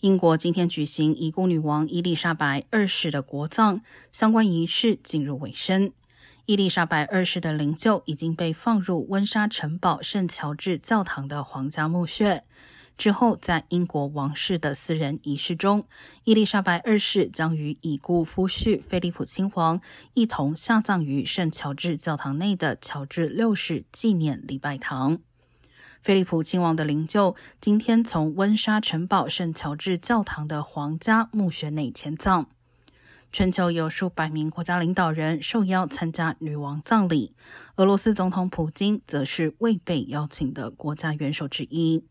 英国今天举行已故女王伊丽莎白二世的国葬，相关仪式进入尾声。伊丽莎白二世的灵柩已经被放入温莎城堡圣乔治教堂的皇家墓穴。之后，在英国王室的私人仪式中，伊丽莎白二世将与已故夫婿菲利普亲王一同下葬于圣乔治教堂内的乔治六世纪念礼拜堂。菲利普亲王的灵柩今天从温莎城堡圣乔治教堂的皇家墓穴内迁葬。全球有数百名国家领导人受邀参加女王葬礼，俄罗斯总统普京则是未被邀请的国家元首之一。